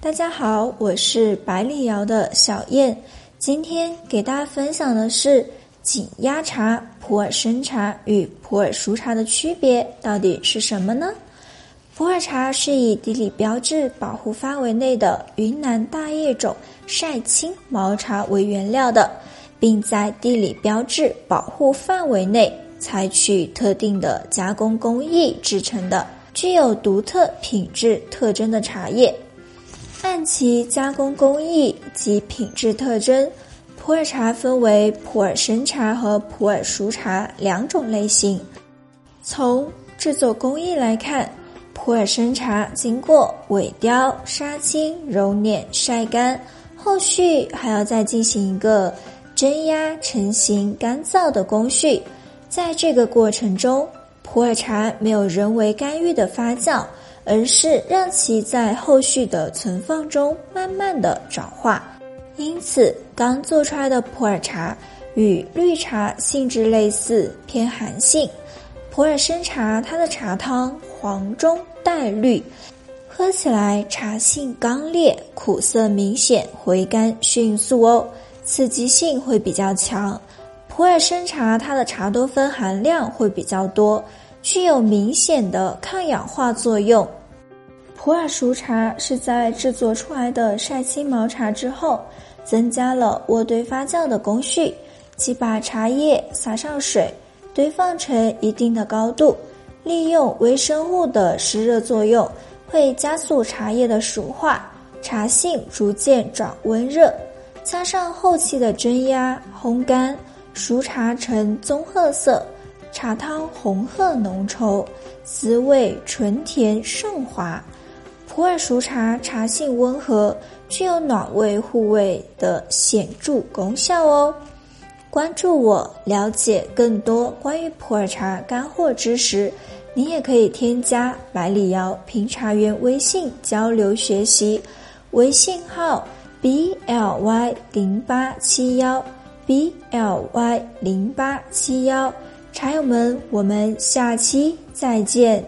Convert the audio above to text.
大家好，我是百里瑶的小燕。今天给大家分享的是紧压茶、普洱生茶与普洱熟茶的区别到底是什么呢？普洱茶是以地理标志保护范围内的云南大叶种晒青毛茶为原料的，并在地理标志保护范围内采取特定的加工工艺制成的，具有独特品质特征的茶叶。按其加工工艺及品质特征，普洱茶分为普洱生茶和普洱熟茶两种类型。从制作工艺来看，普洱生茶经过萎雕、杀青、揉捻、晒干，后续还要再进行一个蒸压、成型、干燥的工序。在这个过程中，普洱茶没有人为干预的发酵，而是让其在后续的存放中慢慢的转化。因此，刚做出来的普洱茶与绿茶性质类似，偏寒性。普洱生茶，它的茶汤黄中带绿，喝起来茶性刚烈，苦涩明显，回甘迅速哦，刺激性会比较强。普洱生茶，它的茶多酚含量会比较多，具有明显的抗氧化作用。普洱熟茶是在制作出来的晒青毛茶之后，增加了渥堆发酵的工序，即把茶叶撒上水。堆放成一定的高度，利用微生物的湿热作用，会加速茶叶的熟化，茶性逐渐转温热。加上后期的蒸压、烘干，熟茶呈棕褐色，茶汤红褐浓稠，滋味醇甜顺滑。普洱熟茶茶性温和，具有暖胃护胃的显著功效哦。关注我，了解更多关于普洱茶干货知识。你也可以添加百里瑶评茶员微信交流学习，微信号 b l y 零八七幺 b l y 零八七幺。茶友们，我们下期再见。